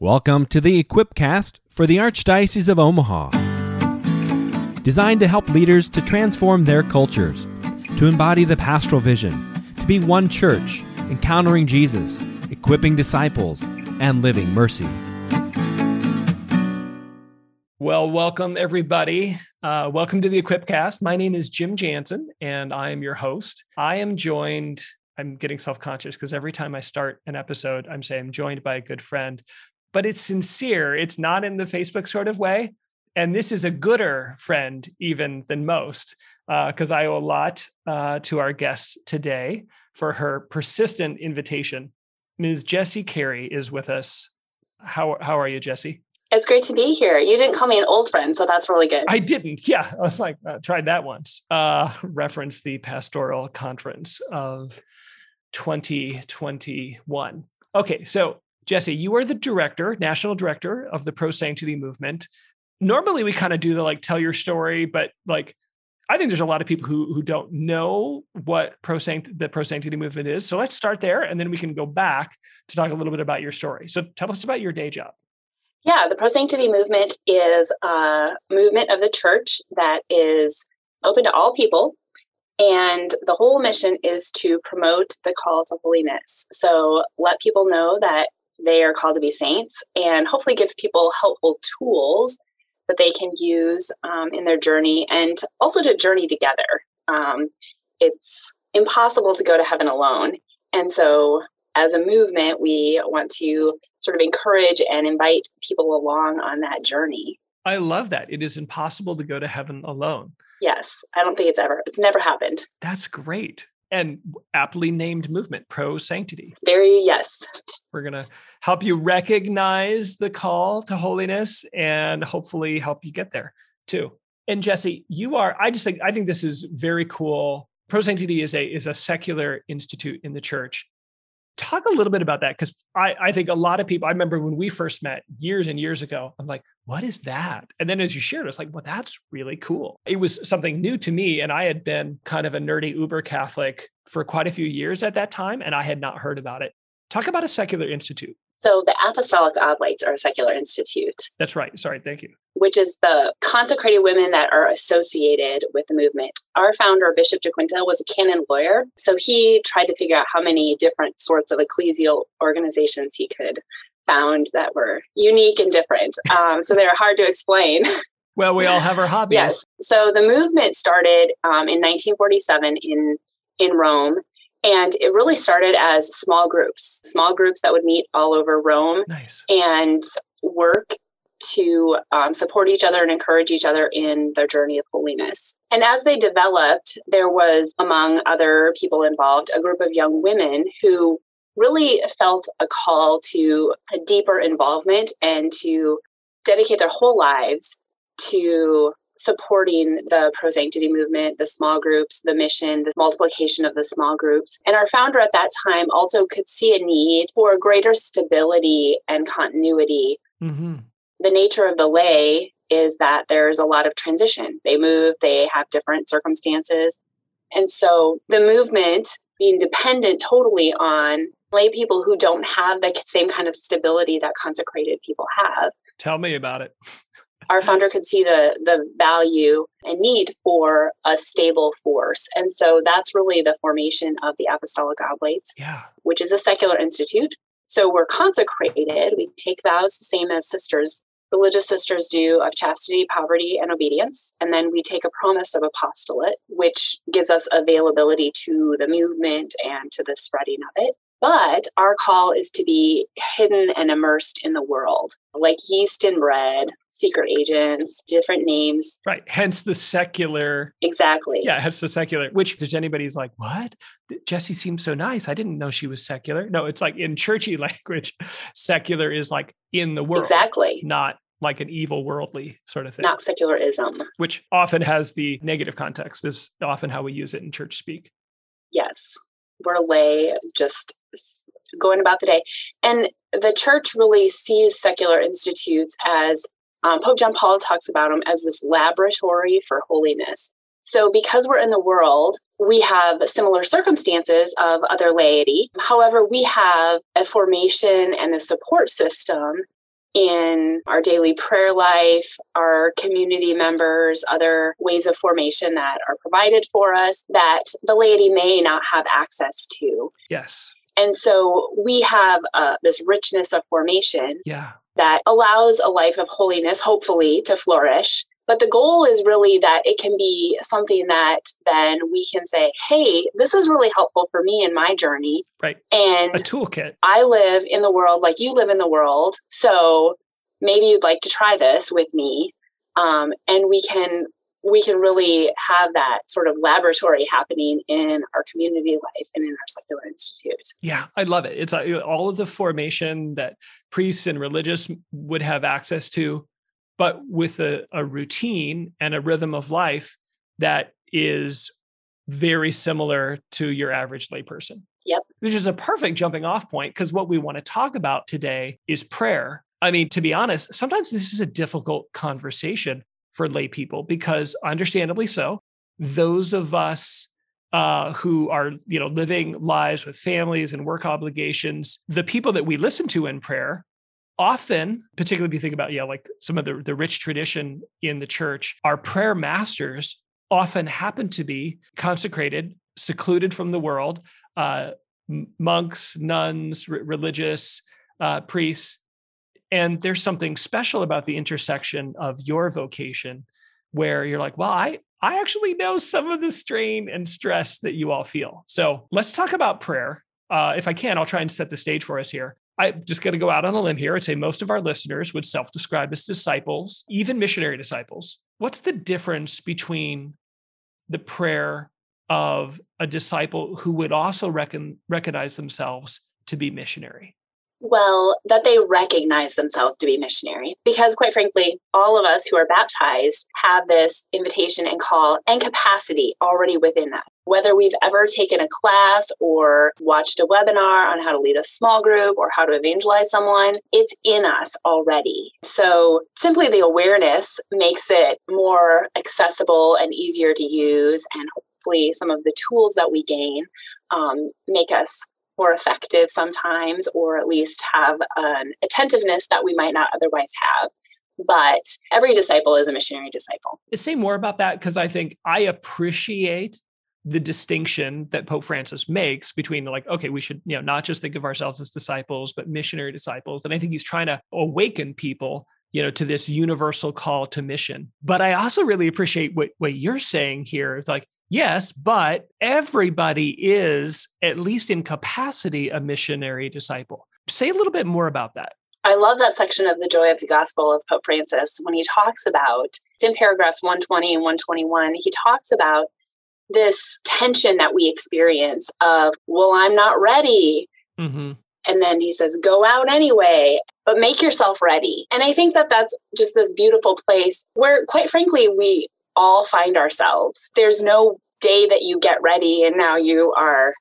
Welcome to the Equipcast for the Archdiocese of Omaha. Designed to help leaders to transform their cultures, to embody the pastoral vision, to be one church, encountering Jesus, equipping disciples, and living mercy. Well, welcome everybody. Uh, welcome to the Equipcast. My name is Jim Jansen, and I am your host. I am joined. I'm getting self conscious because every time I start an episode, I'm saying I'm joined by a good friend but it's sincere. It's not in the Facebook sort of way. And this is a gooder friend even than most, because uh, I owe a lot uh, to our guest today for her persistent invitation. Ms. Jessie Carey is with us. How, how are you, Jessie? It's great to be here. You didn't call me an old friend, so that's really good. I didn't. Yeah, I was like, I uh, tried that once. Uh, reference the pastoral conference of 2021. Okay, so Jessie, you are the director, national director of the Pro Sanctity movement. Normally, we kind of do the like tell your story, but like I think there's a lot of people who who don't know what pro sanct the pro sanctity movement is. So let's start there, and then we can go back to talk a little bit about your story. So tell us about your day job. Yeah, the pro sanctity movement is a movement of the church that is open to all people. And the whole mission is to promote the call to holiness. So let people know that they are called to be saints and hopefully give people helpful tools that they can use um, in their journey and also to journey together. Um, it's impossible to go to heaven alone. And so, as a movement, we want to sort of encourage and invite people along on that journey. I love that. It is impossible to go to heaven alone. Yes, I don't think it's ever, it's never happened. That's great and aptly named movement, Pro Sanctity. Very, yes. We're going to help you recognize the call to holiness and hopefully help you get there too. And Jesse, you are, I just think, I think this is very cool. Pro Sanctity is a, is a secular institute in the church talk a little bit about that because I, I think a lot of people i remember when we first met years and years ago i'm like what is that? And then as you shared it's like well that's really cool. It was something new to me and i had been kind of a nerdy uber catholic for quite a few years at that time and i had not heard about it. Talk about a secular institute so the Apostolic Oblates are a secular institute. That's right. Sorry, thank you. Which is the consecrated women that are associated with the movement. Our founder, Bishop Giaquinta, was a canon lawyer. So he tried to figure out how many different sorts of ecclesial organizations he could found that were unique and different. Um, so they're hard to explain. Well, we all have our hobbies. yes. So the movement started um, in 1947 in in Rome and it really started as small groups, small groups that would meet all over Rome nice. and work to um, support each other and encourage each other in their journey of holiness. And as they developed, there was, among other people involved, a group of young women who really felt a call to a deeper involvement and to dedicate their whole lives to supporting the pro sanctity movement, the small groups, the mission, the multiplication of the small groups. And our founder at that time also could see a need for greater stability and continuity. Mm-hmm. The nature of the lay is that there's a lot of transition. They move, they have different circumstances. And so the movement being dependent totally on lay people who don't have the same kind of stability that consecrated people have. Tell me about it. our founder could see the the value and need for a stable force. And so that's really the formation of the Apostolic Oblates, yeah. which is a secular institute. So we're consecrated. We take vows the same as sisters, religious sisters do, of chastity, poverty, and obedience. And then we take a promise of apostolate, which gives us availability to the movement and to the spreading of it. But our call is to be hidden and immersed in the world, like yeast in bread, secret agents, different names. Right. Hence the secular. Exactly. Yeah. Hence the secular, which there's anybody's like, what? Jesse seems so nice. I didn't know she was secular. No, it's like in churchy language, secular is like in the world. Exactly. Not like an evil worldly sort of thing. Not secularism. Which often has the negative context, is often how we use it in church speak. Yes. We're lay, just going about the day. And the church really sees secular institutes as um, Pope John Paul talks about them as this laboratory for holiness. So, because we're in the world, we have similar circumstances of other laity. However, we have a formation and a support system in our daily prayer life, our community members, other ways of formation that are provided for us that the laity may not have access to. Yes. And so we have uh, this richness of formation Yeah. that allows a life of holiness, hopefully, to flourish. But the goal is really that it can be something that then we can say, hey, this is really helpful for me in my journey. Right. And A toolkit. I live in the world like you live in the world. So maybe you'd like to try this with me. Um, and we can we can really have that sort of laboratory happening in our community life and in our secular institute. Yeah, I love it. It's uh, all of the formation that priests and religious would have access to, but with a, a routine and a rhythm of life that is very similar to your average layperson. Yep. Which is a perfect jumping off point because what we want to talk about today is prayer. I mean, to be honest, sometimes this is a difficult conversation for lay people because understandably so, those of us uh, who are you know living lives with families and work obligations, the people that we listen to in prayer, often, particularly if you think about yeah, like some of the the rich tradition in the church, our prayer masters often happen to be consecrated, secluded from the world, uh, monks, nuns, r- religious uh, priests. And there's something special about the intersection of your vocation where you're like, well, I, I actually know some of the strain and stress that you all feel. So let's talk about prayer. Uh, if I can, I'll try and set the stage for us here. I'm just going to go out on a limb here and say most of our listeners would self describe as disciples, even missionary disciples. What's the difference between the prayer of a disciple who would also reckon, recognize themselves to be missionary? Well, that they recognize themselves to be missionary. Because, quite frankly, all of us who are baptized have this invitation and call and capacity already within us. Whether we've ever taken a class or watched a webinar on how to lead a small group or how to evangelize someone, it's in us already. So, simply the awareness makes it more accessible and easier to use. And hopefully, some of the tools that we gain um, make us more effective sometimes, or at least have an attentiveness that we might not otherwise have. But every disciple is a missionary disciple. Say more about that because I think I appreciate the distinction that Pope Francis makes between like, okay, we should, you know, not just think of ourselves as disciples, but missionary disciples. And I think he's trying to awaken people, you know, to this universal call to mission. But I also really appreciate what, what you're saying here. It's like, Yes, but everybody is, at least in capacity, a missionary disciple. Say a little bit more about that. I love that section of the Joy of the Gospel of Pope Francis when he talks about, it's in paragraphs 120 and 121, he talks about this tension that we experience of, well, I'm not ready. Mm-hmm. And then he says, go out anyway, but make yourself ready. And I think that that's just this beautiful place where, quite frankly, we all find ourselves. There's no day that you get ready and now you are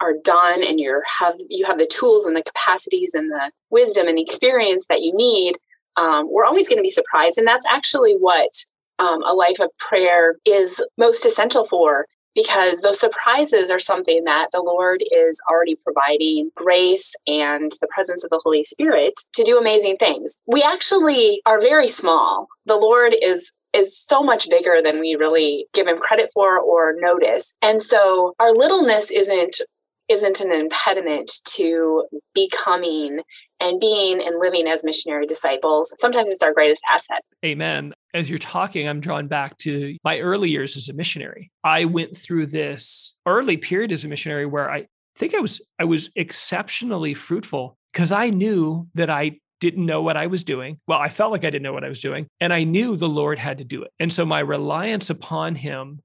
are done and you have you have the tools and the capacities and the wisdom and the experience that you need. Um, we're always going to be surprised, and that's actually what um, a life of prayer is most essential for. Because those surprises are something that the Lord is already providing grace and the presence of the Holy Spirit to do amazing things. We actually are very small. The Lord is is so much bigger than we really give him credit for or notice. And so our littleness isn't isn't an impediment to becoming and being and living as missionary disciples. Sometimes it's our greatest asset. Amen. As you're talking, I'm drawn back to my early years as a missionary. I went through this early period as a missionary where I think I was I was exceptionally fruitful because I knew that I didn't know what I was doing. Well, I felt like I didn't know what I was doing, and I knew the Lord had to do it. And so my reliance upon him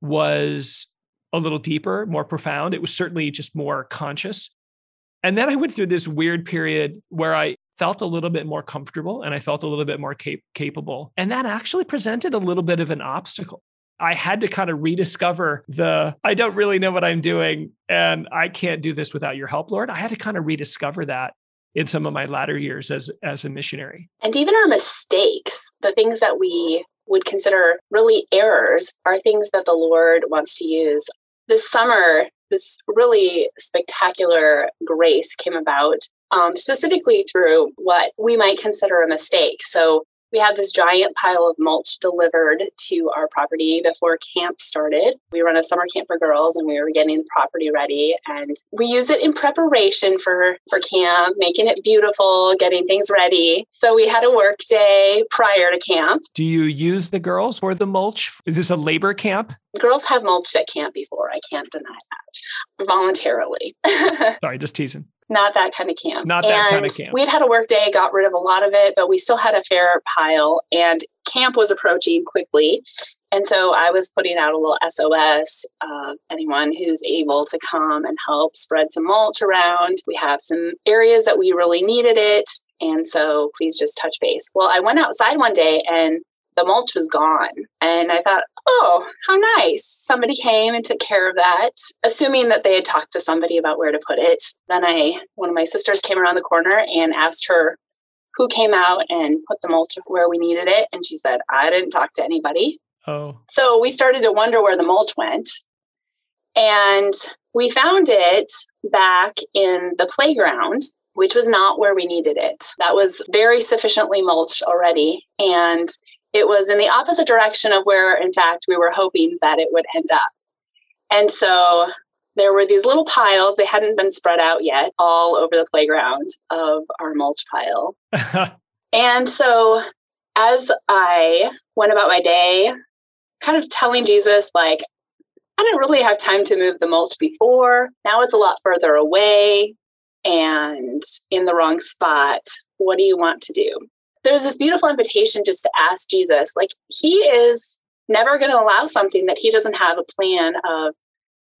was a little deeper, more profound. It was certainly just more conscious. And then I went through this weird period where I felt a little bit more comfortable and I felt a little bit more cap- capable. And that actually presented a little bit of an obstacle. I had to kind of rediscover the I don't really know what I'm doing and I can't do this without your help, Lord. I had to kind of rediscover that in some of my latter years as as a missionary. And even our mistakes, the things that we would consider really errors, are things that the Lord wants to use. This summer, this really spectacular grace came about um, specifically through what we might consider a mistake. So we had this giant pile of mulch delivered to our property before camp started. We run a summer camp for girls and we were getting the property ready and we use it in preparation for, for camp, making it beautiful, getting things ready. So we had a work day prior to camp. Do you use the girls for the mulch? Is this a labor camp? Girls have mulched at camp before. I can't deny that voluntarily. Sorry, just teasing not that kind of camp. Not that and kind of camp. We'd had a work day, got rid of a lot of it, but we still had a fair pile. And camp was approaching quickly. And so I was putting out a little SOS of anyone who's able to come and help spread some mulch around. We have some areas that we really needed it. And so please just touch base. Well, I went outside one day and the mulch was gone. And I thought, oh, how nice. Somebody came and took care of that, assuming that they had talked to somebody about where to put it. Then I, one of my sisters came around the corner and asked her who came out and put the mulch where we needed it. And she said, I didn't talk to anybody. Oh. So we started to wonder where the mulch went. And we found it back in the playground which was not where we needed it. That was very sufficiently mulched already. And it was in the opposite direction of where, in fact, we were hoping that it would end up. And so there were these little piles, they hadn't been spread out yet, all over the playground of our mulch pile. and so as I went about my day, kind of telling Jesus, like, I didn't really have time to move the mulch before. Now it's a lot further away and in the wrong spot. What do you want to do? There's this beautiful invitation just to ask Jesus, like, he is never going to allow something that he doesn't have a plan of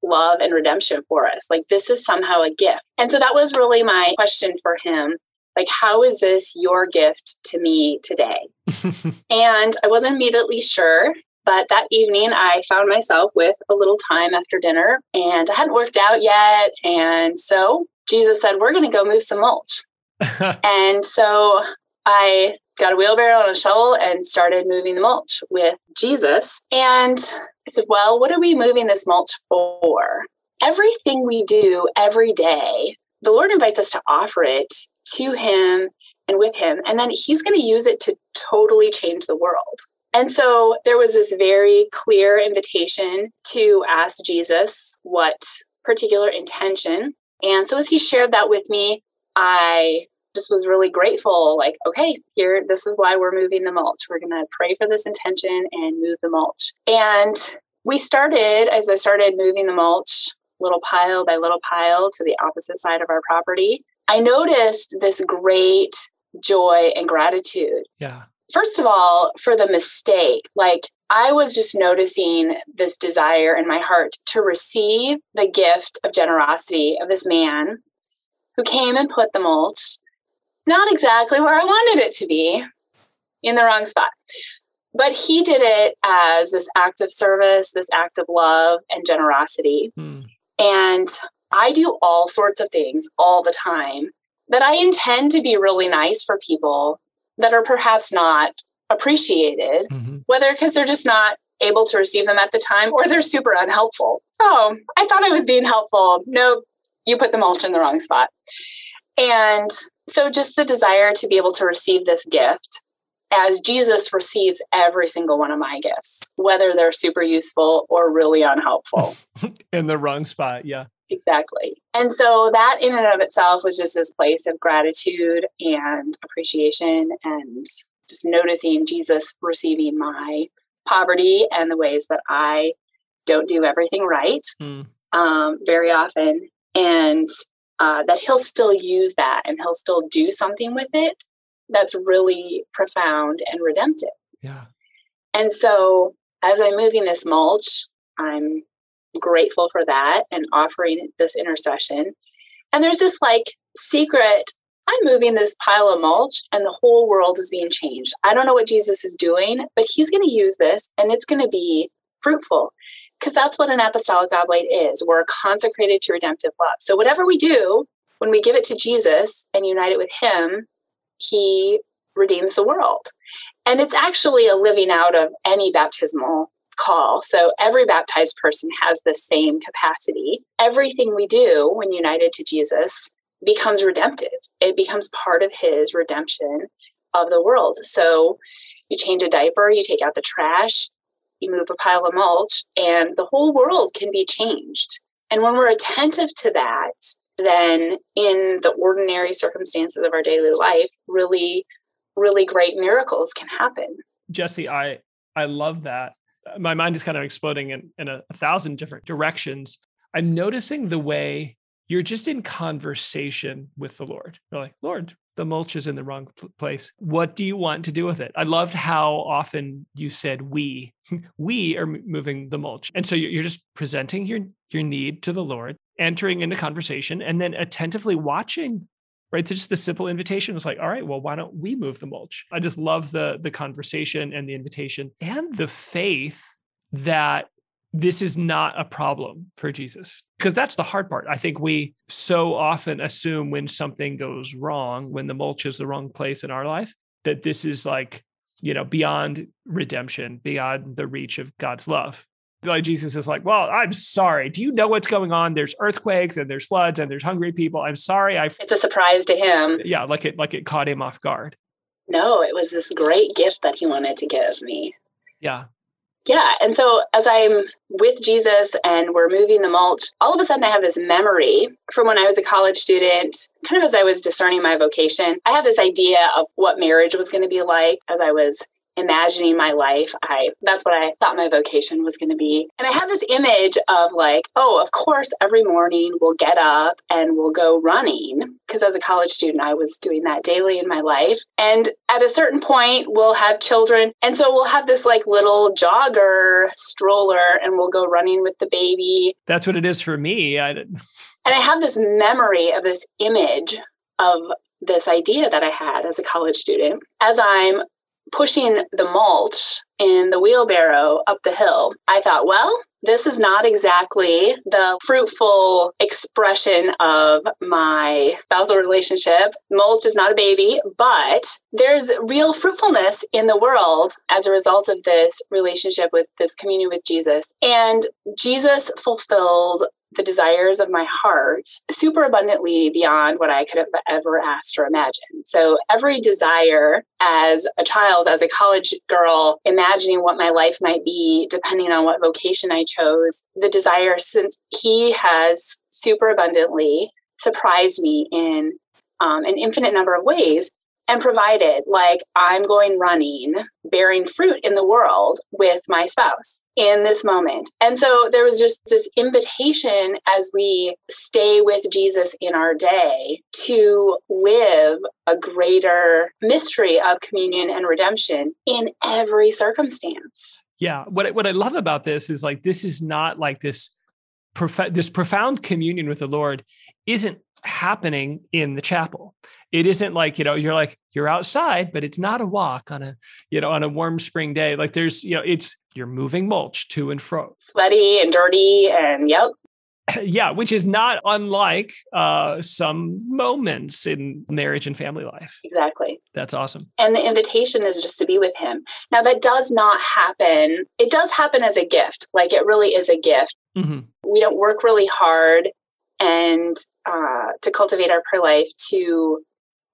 love and redemption for us. Like, this is somehow a gift. And so that was really my question for him. Like, how is this your gift to me today? and I wasn't immediately sure. But that evening, I found myself with a little time after dinner and I hadn't worked out yet. And so Jesus said, We're going to go move some mulch. and so I got a wheelbarrow and a shovel and started moving the mulch with Jesus. And I said, Well, what are we moving this mulch for? Everything we do every day, the Lord invites us to offer it to Him and with Him. And then He's going to use it to totally change the world. And so there was this very clear invitation to ask Jesus what particular intention. And so as he shared that with me, I just was really grateful like okay here this is why we're moving the mulch. We're going to pray for this intention and move the mulch. And we started as i started moving the mulch little pile by little pile to the opposite side of our property i noticed this great joy and gratitude. Yeah. First of all for the mistake like I was just noticing this desire in my heart to receive the gift of generosity of this man who came and put the mulch not exactly where I wanted it to be in the wrong spot. But he did it as this act of service, this act of love and generosity. Hmm. And I do all sorts of things all the time that I intend to be really nice for people that are perhaps not appreciated, mm-hmm. whether because they're just not able to receive them at the time or they're super unhelpful. Oh, I thought I was being helpful. Nope, you put the mulch in the wrong spot. And so, just the desire to be able to receive this gift as Jesus receives every single one of my gifts, whether they're super useful or really unhelpful. In the wrong spot, yeah. Exactly. And so that in and of itself was just this place of gratitude and appreciation and just noticing Jesus receiving my poverty and the ways that I don't do everything right mm. um, very often. And uh, that he'll still use that and he'll still do something with it that's really profound and redemptive. Yeah. And so as I'm moving this mulch, I'm grateful for that and offering this intercession. And there's this like secret I'm moving this pile of mulch and the whole world is being changed. I don't know what Jesus is doing, but he's going to use this and it's going to be fruitful because that's what an apostolic oblate is. We're consecrated to redemptive love. So whatever we do, when we give it to Jesus and unite it with Him, He redeems the world. And it's actually a living out of any baptismal call. So every baptized person has the same capacity. Everything we do when united to Jesus becomes redemptive. It becomes part of his redemption of the world. So you change a diaper, you take out the trash, you move a pile of mulch, and the whole world can be changed. And when we're attentive to that, then in the ordinary circumstances of our daily life, really, really great miracles can happen. Jesse, I I love that. My mind is kind of exploding in, in a, a thousand different directions. I'm noticing the way you're just in conversation with the Lord. You're like, Lord, the mulch is in the wrong place. What do you want to do with it? I loved how often you said we. we are moving the mulch. And so you're just presenting your your need to the Lord, entering into conversation and then attentively watching right so just the simple invitation was like all right well why don't we move the mulch i just love the the conversation and the invitation and the faith that this is not a problem for Jesus. Because that's the hard part. I think we so often assume when something goes wrong, when the mulch is the wrong place in our life, that this is like, you know, beyond redemption, beyond the reach of God's love. Like Jesus is like, well, I'm sorry. Do you know what's going on? There's earthquakes and there's floods and there's hungry people. I'm sorry. I It's a surprise to him. Yeah, like it like it caught him off guard. No, it was this great gift that he wanted to give me. Yeah yeah. And so as I'm with Jesus and we're moving the mulch, all of a sudden I have this memory from when I was a college student, kind of as I was discerning my vocation. I had this idea of what marriage was going to be like as I was imagining my life i that's what i thought my vocation was going to be. And i had this image of like oh of course every morning we'll get up and we'll go running because as a college student i was doing that daily in my life. And at a certain point we'll have children and so we'll have this like little jogger stroller and we'll go running with the baby. That's what it is for me. I and i have this memory of this image of this idea that I had as a college student. As I'm pushing the mulch in the wheelbarrow up the hill, I thought, well, this is not exactly the fruitful expression of my spousal relationship. Mulch is not a baby, but there's real fruitfulness in the world as a result of this relationship with this communion with Jesus. And Jesus fulfilled the desires of my heart super abundantly beyond what I could have ever asked or imagined. So, every desire as a child, as a college girl, imagining what my life might be, depending on what vocation I chose, the desire, since He has super abundantly surprised me in um, an infinite number of ways and provided, like, I'm going running, bearing fruit in the world with my spouse in this moment. And so there was just this invitation as we stay with Jesus in our day to live a greater mystery of communion and redemption in every circumstance. Yeah, what what I love about this is like this is not like this prof- this profound communion with the Lord isn't happening in the chapel it isn't like you know you're like you're outside but it's not a walk on a you know on a warm spring day like there's you know it's you're moving mulch to and fro. Sweaty and dirty and yep. Yeah which is not unlike uh some moments in marriage and family life. Exactly. That's awesome. And the invitation is just to be with him. Now that does not happen. It does happen as a gift. Like it really is a gift. Mm-hmm. we don't work really hard and uh, to cultivate our prayer life to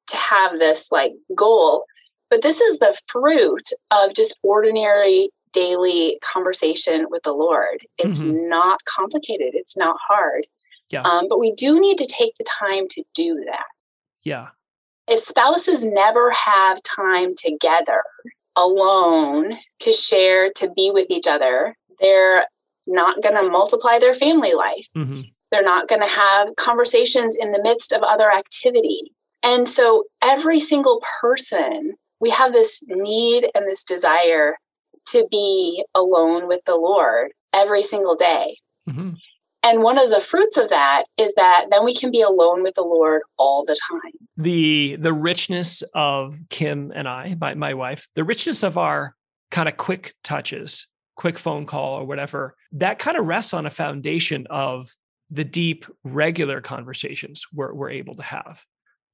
to have this like goal. But this is the fruit of just ordinary daily conversation with the lord. It's mm-hmm. not complicated. It's not hard. Yeah. Um, but we do need to take the time to do that. Yeah. If spouses never have time together alone to share to be with each other they're not going to multiply their family life. Mm-hmm. they're not going to have conversations in the midst of other activity. And so every single person, we have this need and this desire to be alone with the Lord every single day. Mm-hmm. And one of the fruits of that is that then we can be alone with the Lord all the time. The the richness of Kim and I, my, my wife, the richness of our kind of quick touches, quick phone call or whatever, that kind of rests on a foundation of the deep, regular conversations we're, we're able to have.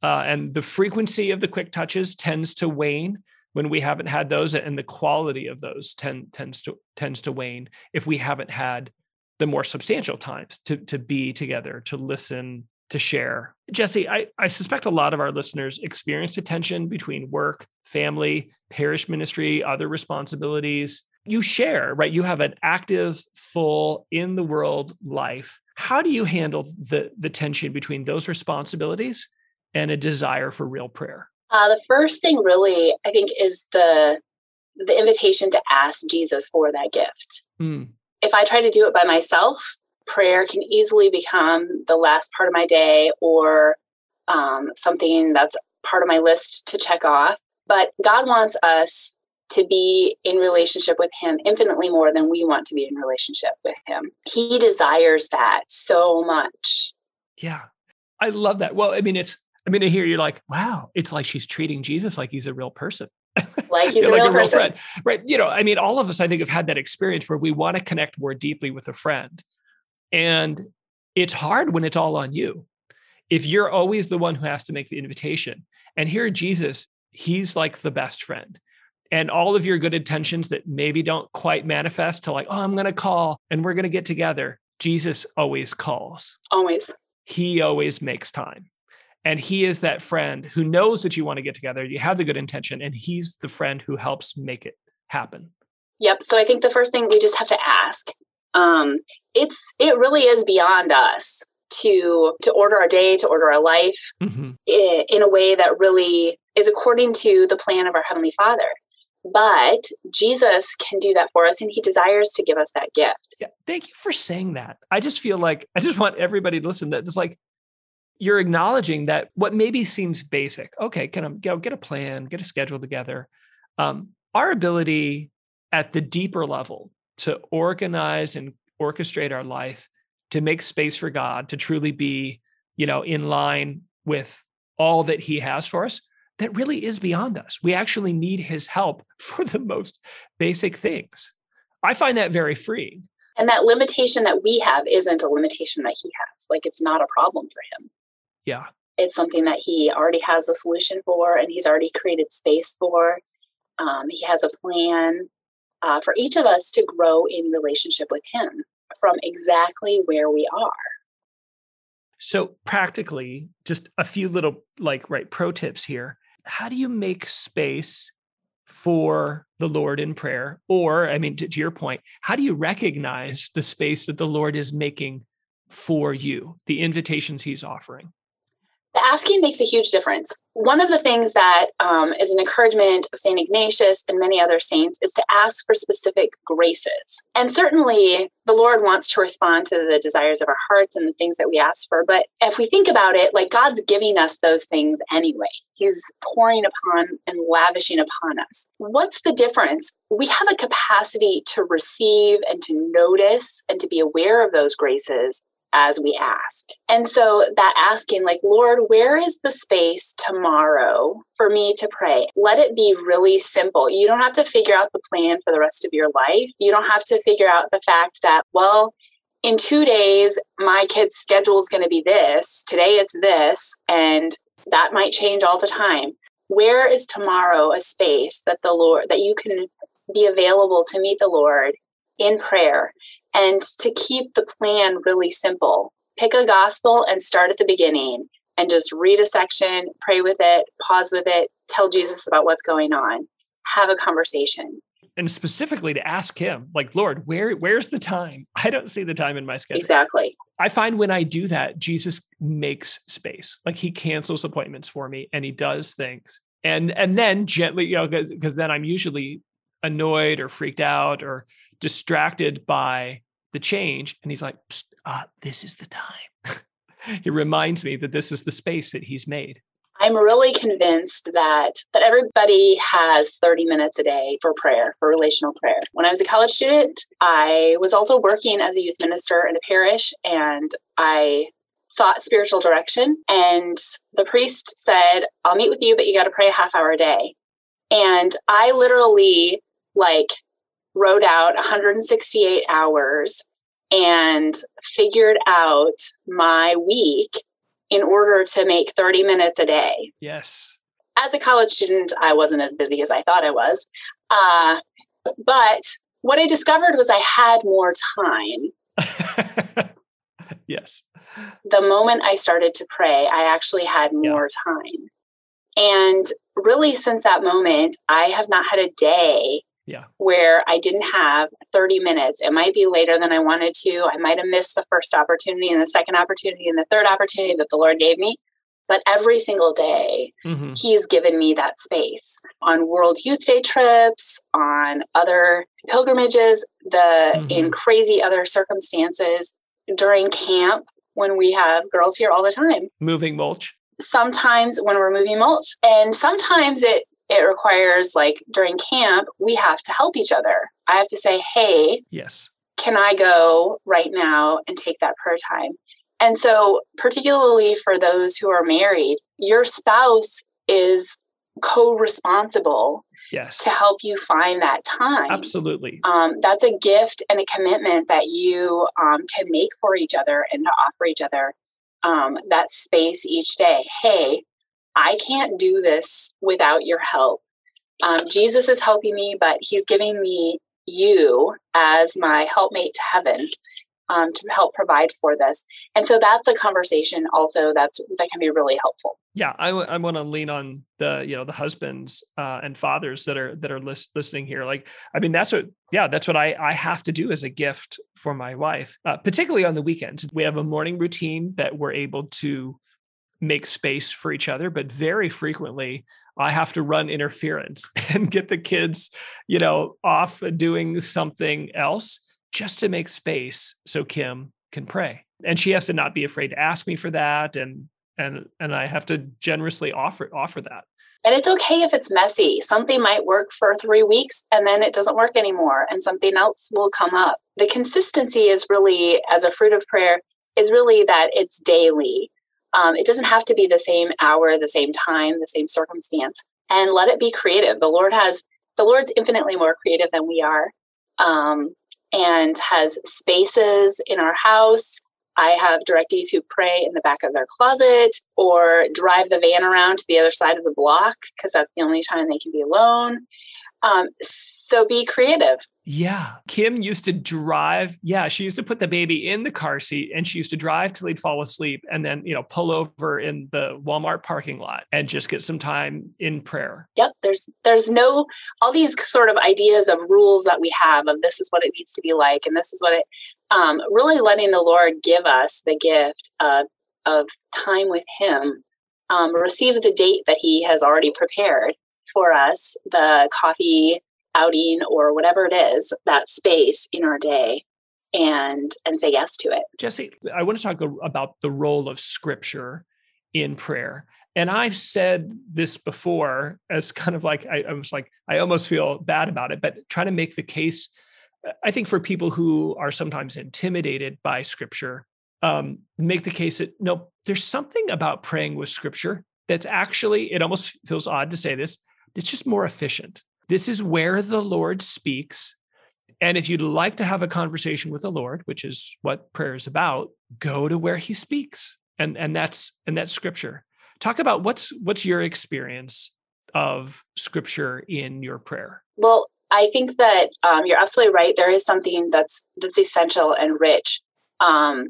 Uh, and the frequency of the quick touches tends to wane when we haven't had those, and the quality of those tend, tends to tends to wane if we haven't had the more substantial times to to be together, to listen to share. Jesse, I, I suspect a lot of our listeners experience a tension between work, family, parish ministry, other responsibilities. You share, right? You have an active, full, in the world life. How do you handle the, the tension between those responsibilities and a desire for real prayer? Uh, the first thing, really, I think, is the the invitation to ask Jesus for that gift. Mm. If I try to do it by myself, prayer can easily become the last part of my day or um, something that's part of my list to check off. But God wants us to be in relationship with Him infinitely more than we want to be in relationship with Him. He desires that so much. Yeah. I love that. Well, I mean, it's, I mean, to hear you're like, wow, it's like she's treating Jesus like he's a real person. Like he's a, like real, a real friend. Right. You know, I mean, all of us, I think, have had that experience where we want to connect more deeply with a friend. And it's hard when it's all on you. If you're always the one who has to make the invitation. And here, Jesus, he's like the best friend. And all of your good intentions that maybe don't quite manifest to like, oh, I'm going to call and we're going to get together. Jesus always calls. Always. He always makes time. And he is that friend who knows that you want to get together. You have the good intention, and he's the friend who helps make it happen. Yep. So I think the first thing we just have to ask um, it's it really is beyond us to to order our day to order our life mm-hmm. in, in a way that really is according to the plan of our heavenly father but jesus can do that for us and he desires to give us that gift yeah thank you for saying that i just feel like i just want everybody to listen that it's like you're acknowledging that what maybe seems basic okay can i you get a plan get a schedule together um, our ability at the deeper level to organize and orchestrate our life to make space for God to truly be, you know, in line with all that he has for us that really is beyond us. We actually need his help for the most basic things. I find that very freeing. And that limitation that we have isn't a limitation that he has. Like it's not a problem for him. Yeah. It's something that he already has a solution for and he's already created space for. Um, he has a plan uh, for each of us to grow in relationship with Him from exactly where we are. So, practically, just a few little like right pro tips here. How do you make space for the Lord in prayer? Or, I mean, to, to your point, how do you recognize the space that the Lord is making for you, the invitations He's offering? The asking makes a huge difference. One of the things that um, is an encouragement of St. Ignatius and many other saints is to ask for specific graces. And certainly the Lord wants to respond to the desires of our hearts and the things that we ask for. But if we think about it, like God's giving us those things anyway, He's pouring upon and lavishing upon us. What's the difference? We have a capacity to receive and to notice and to be aware of those graces as we ask. And so that asking, like, Lord, where is the space tomorrow for me to pray? Let it be really simple. You don't have to figure out the plan for the rest of your life. You don't have to figure out the fact that, well, in two days, my kid's schedule is going to be this. Today it's this. And that might change all the time. Where is tomorrow a space that the Lord, that you can be available to meet the Lord in prayer and to keep the plan really simple. Pick a gospel and start at the beginning and just read a section, pray with it, pause with it, tell Jesus about what's going on, have a conversation. And specifically to ask him, like, Lord, where where's the time? I don't see the time in my schedule. Exactly. I find when I do that, Jesus makes space. Like he cancels appointments for me and he does things. And and then gently, you know, because then I'm usually annoyed or freaked out or distracted by the change. And he's like, uh, this is the time. he reminds me that this is the space that he's made. I'm really convinced that that everybody has 30 minutes a day for prayer, for relational prayer. When I was a college student, I was also working as a youth minister in a parish and I sought spiritual direction and the priest said, "I'll meet with you, but you got to pray a half hour a day." And I literally like wrote out 168 hours and figured out my week in order to make 30 minutes a day. Yes. As a college student, I wasn't as busy as I thought I was. Uh, but what I discovered was I had more time. yes. the moment I started to pray, I actually had more yeah. time. And really, since that moment, I have not had a day yeah. where I didn't have 30 minutes. It might be later than I wanted to. I might have missed the first opportunity and the second opportunity and the third opportunity that the Lord gave me. But every single day, mm-hmm. He's given me that space on World Youth Day trips, on other pilgrimages, the mm-hmm. in crazy other circumstances during camp when we have girls here all the time. Moving mulch. Sometimes when we're moving mulch. And sometimes it it requires like during camp, we have to help each other. I have to say, hey, yes. Can I go right now and take that prayer time? And so, particularly for those who are married, your spouse is co responsible yes. to help you find that time. Absolutely. Um, that's a gift and a commitment that you um, can make for each other and to offer each other um, that space each day. Hey, I can't do this without your help. Um, Jesus is helping me, but he's giving me you as my helpmate to heaven um, to help provide for this. And so that's a conversation also that's that can be really helpful. Yeah, I, w- I want to lean on the you know the husbands uh, and fathers that are that are lis- listening here. Like, I mean, that's what yeah, that's what I I have to do as a gift for my wife, uh, particularly on the weekends. We have a morning routine that we're able to make space for each other, but very frequently I have to run interference and get the kids, you know, off doing something else just to make space so Kim can pray. And she has to not be afraid to ask me for that and and and I have to generously offer offer that. And it's okay if it's messy. Something might work for 3 weeks and then it doesn't work anymore and something else will come up. The consistency is really as a fruit of prayer is really that it's daily. Um, it doesn't have to be the same hour, the same time, the same circumstance. And let it be creative. The Lord has the Lord's infinitely more creative than we are. Um, and has spaces in our house. I have directees who pray in the back of their closet or drive the van around to the other side of the block because that's the only time they can be alone. Um, so be creative. Yeah. Kim used to drive. Yeah. She used to put the baby in the car seat and she used to drive till he'd fall asleep and then, you know, pull over in the Walmart parking lot and just get some time in prayer. Yep. There's, there's no, all these sort of ideas of rules that we have of this is what it needs to be like. And this is what it, um, really letting the Lord give us the gift of, of time with Him, um, receive the date that He has already prepared for us, the coffee outing or whatever it is, that space in our day and and say yes to it. Jesse, I want to talk about the role of scripture in prayer. And I've said this before as kind of like I, I was like, I almost feel bad about it, but trying to make the case, I think for people who are sometimes intimidated by scripture, um, make the case that no, there's something about praying with scripture that's actually, it almost feels odd to say this, it's just more efficient. This is where the Lord speaks. And if you'd like to have a conversation with the Lord, which is what prayer is about, go to where he speaks. And, and that's and that's scripture. Talk about what's what's your experience of scripture in your prayer? Well, I think that um, you're absolutely right. There is something that's that's essential and rich. Um,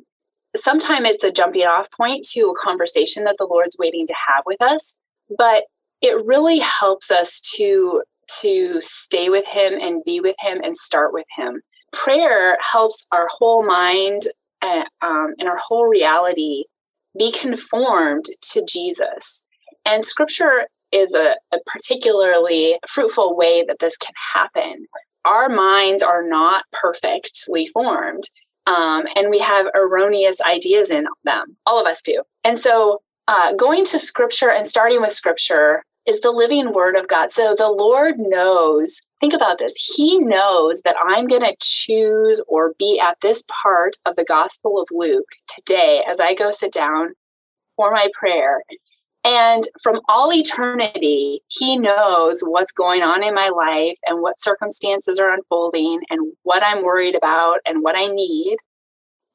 Sometimes it's a jumping off point to a conversation that the Lord's waiting to have with us, but it really helps us to to stay with him and be with him and start with him. Prayer helps our whole mind and, um, and our whole reality be conformed to Jesus. And scripture is a, a particularly fruitful way that this can happen. Our minds are not perfectly formed. Um, and we have erroneous ideas in them. All of us do. And so, uh, going to scripture and starting with scripture is the living word of God. So the Lord knows, think about this. He knows that I'm going to choose or be at this part of the Gospel of Luke today as I go sit down for my prayer. And from all eternity, He knows what's going on in my life and what circumstances are unfolding and what I'm worried about and what I need.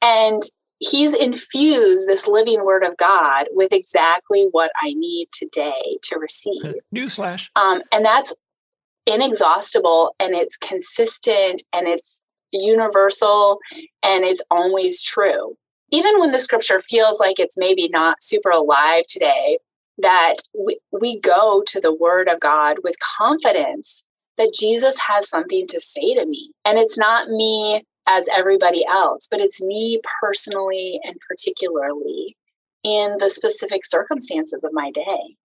And he's infused this living word of God with exactly what I need today to receive. Newsflash. Um, and that's inexhaustible and it's consistent and it's universal and it's always true. even when the scripture feels like it's maybe not super alive today, that we, we go to the word of God with confidence that Jesus has something to say to me. And it's not me as everybody else, but it's me personally and particularly in the specific circumstances of my day.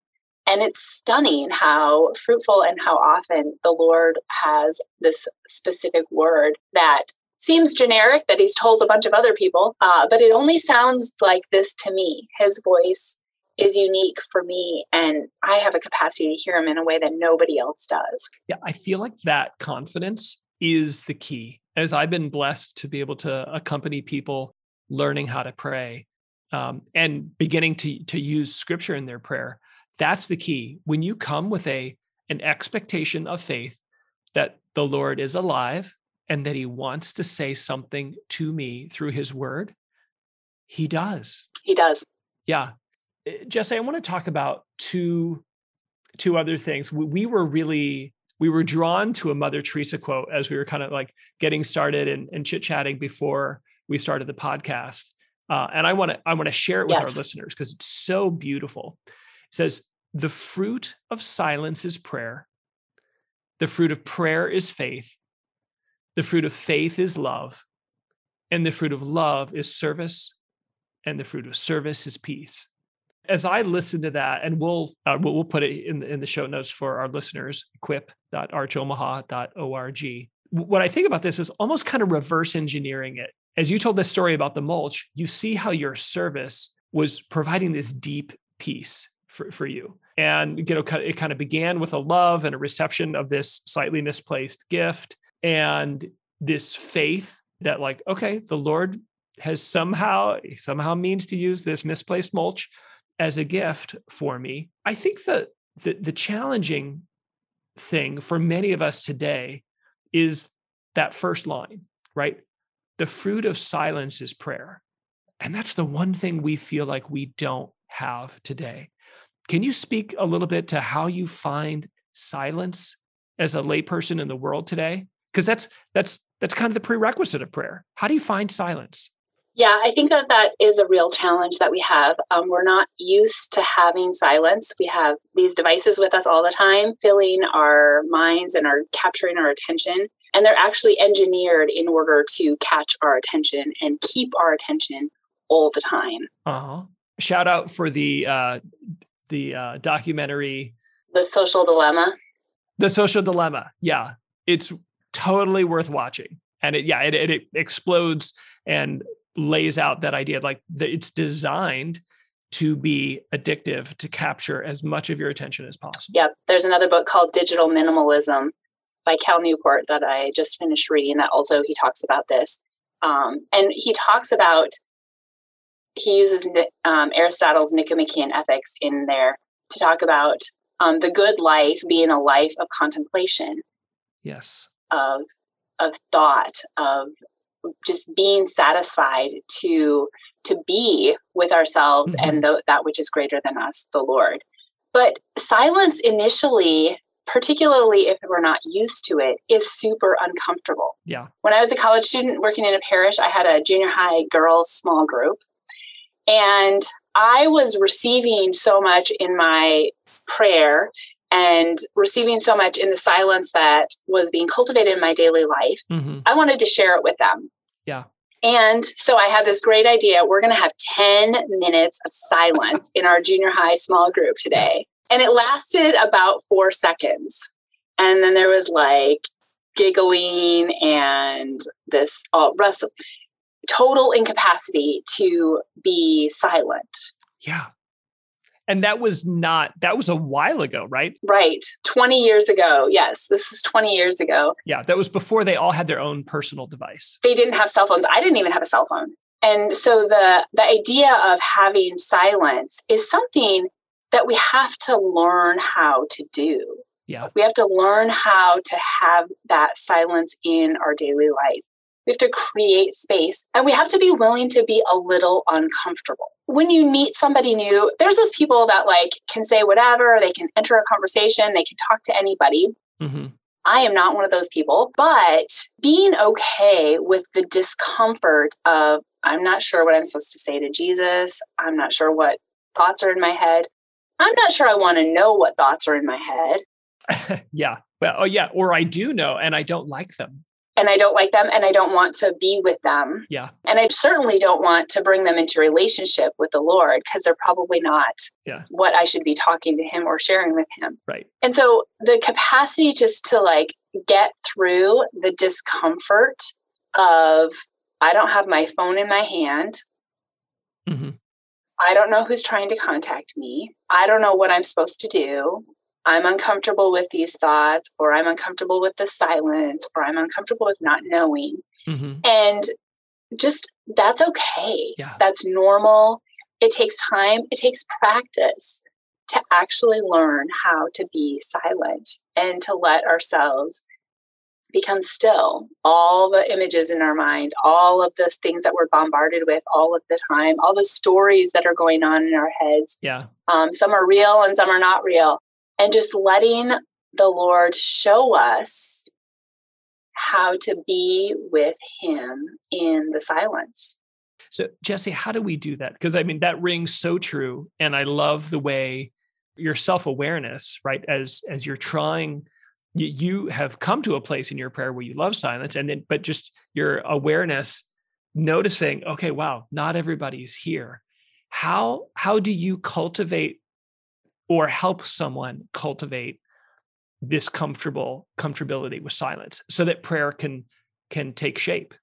And it's stunning how fruitful and how often the Lord has this specific word that seems generic that he's told a bunch of other people, uh, but it only sounds like this to me. His voice is unique for me, and I have a capacity to hear him in a way that nobody else does. Yeah, I feel like that confidence is the key. As I've been blessed to be able to accompany people learning how to pray um, and beginning to to use scripture in their prayer, that's the key. When you come with a an expectation of faith that the Lord is alive and that he wants to say something to me through his word, he does. He does. Yeah. Eh, Jesse, I want to talk about two two other things. We, we were really we were drawn to a Mother Teresa quote as we were kind of like getting started and, and chit chatting before we started the podcast. Uh, and I want to I want to share it with yes. our listeners because it's so beautiful. It says, "The fruit of silence is prayer. The fruit of prayer is faith, the fruit of faith is love, and the fruit of love is service, and the fruit of service is peace. As I listen to that, and we'll uh, we'll put it in the, in the show notes for our listeners, quip.archomaha.org. What I think about this is almost kind of reverse engineering it. As you told this story about the mulch, you see how your service was providing this deep peace for, for you. And you know, it kind of began with a love and a reception of this slightly misplaced gift and this faith that like okay the lord has somehow somehow means to use this misplaced mulch as a gift for me. I think that the, the challenging thing for many of us today is that first line right? The fruit of silence is prayer. And that's the one thing we feel like we don't have today. Can you speak a little bit to how you find silence as a layperson in the world today? Because that's that's that's kind of the prerequisite of prayer. How do you find silence yeah i think that that is a real challenge that we have. Um, we're not used to having silence. We have these devices with us all the time filling our minds and are capturing our attention. And they're actually engineered in order to catch our attention and keep our attention all the time. Uh-huh. Shout out for the uh the uh documentary. The social dilemma. The social dilemma. Yeah. It's totally worth watching. And it, yeah, it, it, it explodes and lays out that idea like that it's designed to be addictive to capture as much of your attention as possible. Yeah, there's another book called Digital Minimalism by Cal Newport that I just finished reading that also he talks about this. Um, and he talks about, he uses um, Aristotle's Nicomachean Ethics in there to talk about um, the good life being a life of contemplation. Yes of of thought of just being satisfied to to be with ourselves mm-hmm. and the, that which is greater than us the lord. But silence initially particularly if we're not used to it is super uncomfortable. Yeah. When i was a college student working in a parish i had a junior high girls small group and i was receiving so much in my prayer and receiving so much in the silence that was being cultivated in my daily life, mm-hmm. I wanted to share it with them. Yeah. And so I had this great idea. We're going to have 10 minutes of silence in our junior high small group today. And it lasted about four seconds. And then there was like giggling and this all uh, total incapacity to be silent. Yeah. And that was not, that was a while ago, right? Right. 20 years ago. Yes. This is 20 years ago. Yeah. That was before they all had their own personal device. They didn't have cell phones. I didn't even have a cell phone. And so the, the idea of having silence is something that we have to learn how to do. Yeah. We have to learn how to have that silence in our daily life. We have to create space and we have to be willing to be a little uncomfortable. When you meet somebody new, there's those people that like can say whatever, they can enter a conversation, they can talk to anybody. Mm-hmm. I am not one of those people, but being okay with the discomfort of I'm not sure what I'm supposed to say to Jesus. I'm not sure what thoughts are in my head. I'm not sure I want to know what thoughts are in my head. yeah. Well, oh, yeah. Or I do know and I don't like them. And I don't like them and I don't want to be with them. Yeah. And I certainly don't want to bring them into relationship with the Lord because they're probably not yeah. what I should be talking to him or sharing with him. Right. And so the capacity just to like get through the discomfort of I don't have my phone in my hand. Mm-hmm. I don't know who's trying to contact me. I don't know what I'm supposed to do. I'm uncomfortable with these thoughts, or I'm uncomfortable with the silence, or I'm uncomfortable with not knowing. Mm-hmm. And just that's okay. Yeah. That's normal. It takes time, it takes practice to actually learn how to be silent and to let ourselves become still. All the images in our mind, all of the things that we're bombarded with all of the time, all the stories that are going on in our heads. Yeah. Um, some are real and some are not real. And just letting the Lord show us how to be with Him in the silence. So, Jesse, how do we do that? Because I mean, that rings so true. And I love the way your self awareness, right? As, as you're trying, you, you have come to a place in your prayer where you love silence and then, but just your awareness, noticing, okay, wow, not everybody's here. How, how do you cultivate or help someone cultivate this comfortable comfortability with silence so that prayer can can take shape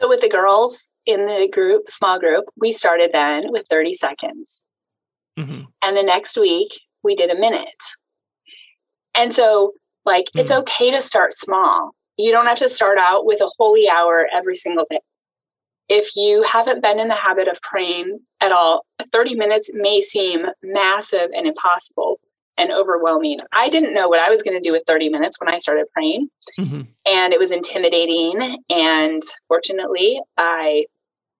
so with the girls in the group small group we started then with 30 seconds mm-hmm. and the next week we did a minute and so like mm-hmm. it's Mm. okay to start small you don't have to start out with a holy hour every single day if you haven't been in the habit of praying at all 30 minutes may seem massive and impossible and overwhelming. I didn't know what I was going to do with 30 minutes when I started praying. Mm-hmm. And it was intimidating. And fortunately, I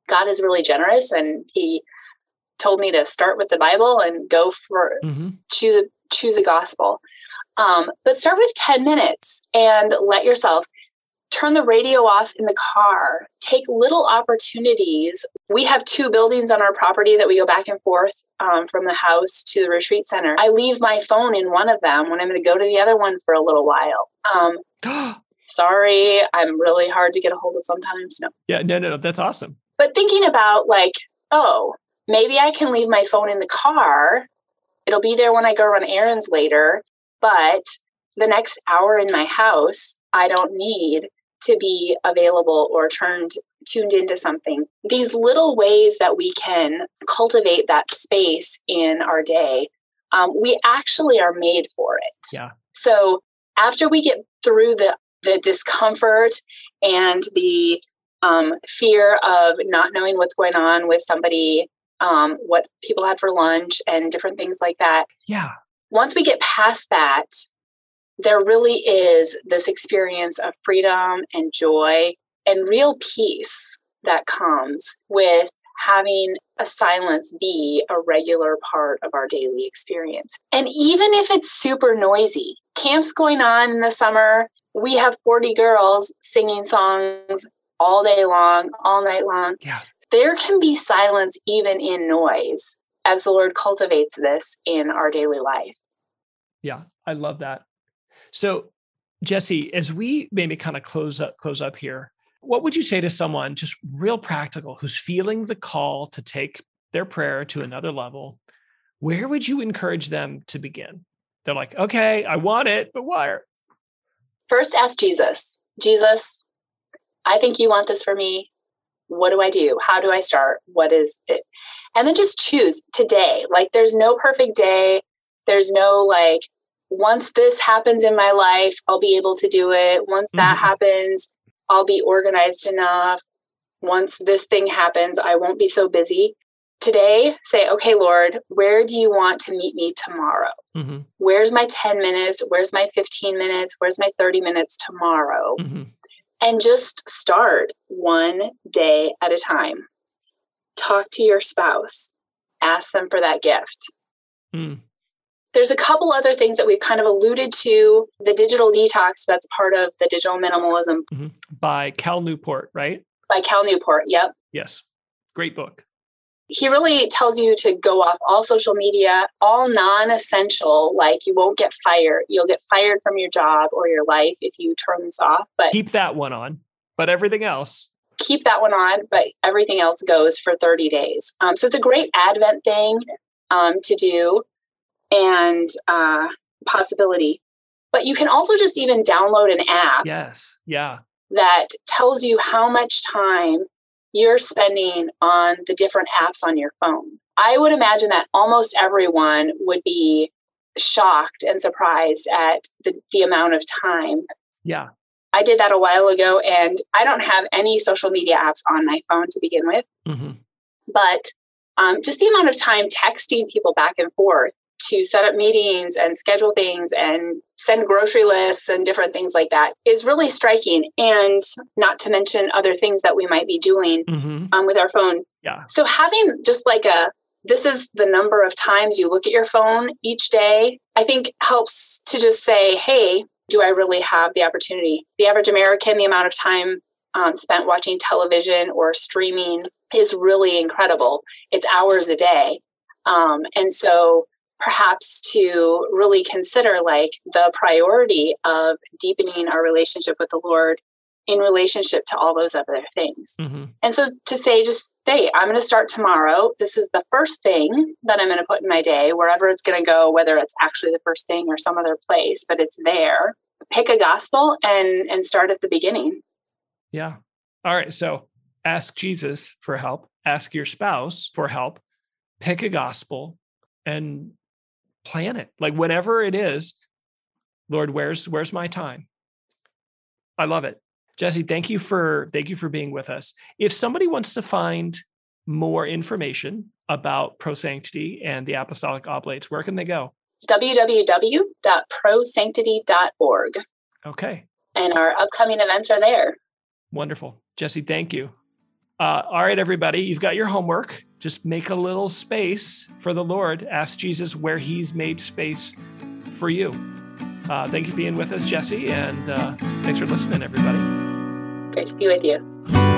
God is really generous and he told me to start with the Bible and go for Mm-hmm. choose a choose a gospel. Um, but start with 10 minutes and let yourself turn the radio off in the car. Take little opportunities. We have two buildings on our property that we go back and forth um, from the house to the retreat center. I leave my phone in one of them when I'm going to go to the other one for a little while. Um, sorry, I'm really hard to get a hold of sometimes. No. yeah no no no that's awesome But thinking about like, oh, maybe I can leave my phone in the car. It'll be there when I go run errands later. But the next hour in my house, I don't need to be available or turned tuned into something. These little ways that we can cultivate that space in our day, um, we actually are made for it. Yeah. So after we get through the the discomfort and the um, fear of not knowing what's going on with somebody, um, what people had for lunch, and different things like that. yeah Once we get past that, there really is this experience of freedom and joy and real peace that comes with having a silence be a regular part of our daily experience. And even if it's super noisy, camps going on in the summer, we have 40 girls singing songs all day long, all night long. Yeah. There can be silence even in noise as the Lord cultivates this in our daily life. Yeah, I love that. So, Jesse, as we maybe kind of close up close up here, what would you say to someone just real practical who's feeling the call to take their prayer to another level? Where would you encourage them to begin? They're like, "Okay, I want it, but where?" First, ask Jesus Jesus, I think you want this for me. What do I do? How do I start? What is it? And then just choose today. Like, there's no perfect day. There's no like, once this happens in my life, I'll be able to do it. Once that Mhm. happens, I'll be organized enough. Once this thing happens, I won't be so busy. Today, say, okay, Lord, where do you want to meet me tomorrow? hmm Where's my 10 minutes? Where's my 15 minutes? Where's my 30 minutes tomorrow? hmm And just start one day at a time. Talk to your spouse, ask them for that gift. Mm. There's a couple other things that we've kind of alluded to. The digital detox, that's part of the digital minimalism. By Cal Newport, right? By Cal Newport. Yep. Yes. Great book. He really tells you to go off all social media, all non essential, like you won't get fired. You'll get fired from your job or your life if you turn this off. But keep that one on. But everything else, keep that one on, but everything else goes for 30 days. Um, so it's a great Advent thing um, to do and uh, possibility. But you can also just even download an app. Yes. Yeah. That tells you how much time you're spending on the different apps on your phone. I would imagine that almost everyone would be shocked and surprised at the, the amount of time. Yeah. I did that a while ago and I don't have any social media apps on my phone to begin with. Mm-hmm. But um, just the amount of time texting people back and forth to set up meetings and schedule things and send grocery lists and different things like that is really striking. And not to mention other things that we might be doing mm-hmm. um, with our phone. Yeah. So having just like a this is the number of times you look at your phone each day, I think helps to just say, hey, do I really have the opportunity? The average American, the amount of time um, spent watching television or streaming is really incredible. It's hours a day. Um, and so perhaps to really consider like the priority of deepening our relationship with the Lord in relationship to all those other things. Mm-hmm. And so to say, just say, I'm going to start tomorrow. This is the first thing that I'm going to put in my day, wherever it's going to go, whether it's actually the first thing or some other place, but it's there. Pick a gospel and and start at the beginning. Yeah. All right. So ask Jesus for help. Ask your spouse for help. Pick a gospel and plan it. Like whatever it is, Lord, where's where's my time? I love it. Jesse, thank you for thank you for being with us. If somebody wants to find more information about Pro Sanctity and the Apostolic Oblates, where can they go? www.prosanctity.org. Okay. And our upcoming events are there. Wonderful. Jesse, thank you. Uh, all right, everybody, you've got your homework. Just make a little space for the Lord. Ask Jesus where He's made space for you. Uh, thank you for being with us, Jesse, and uh, thanks for listening, everybody. Great to be with you.